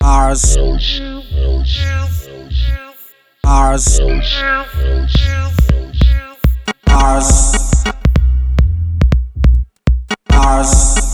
Ours. Ours. Ours. Ours.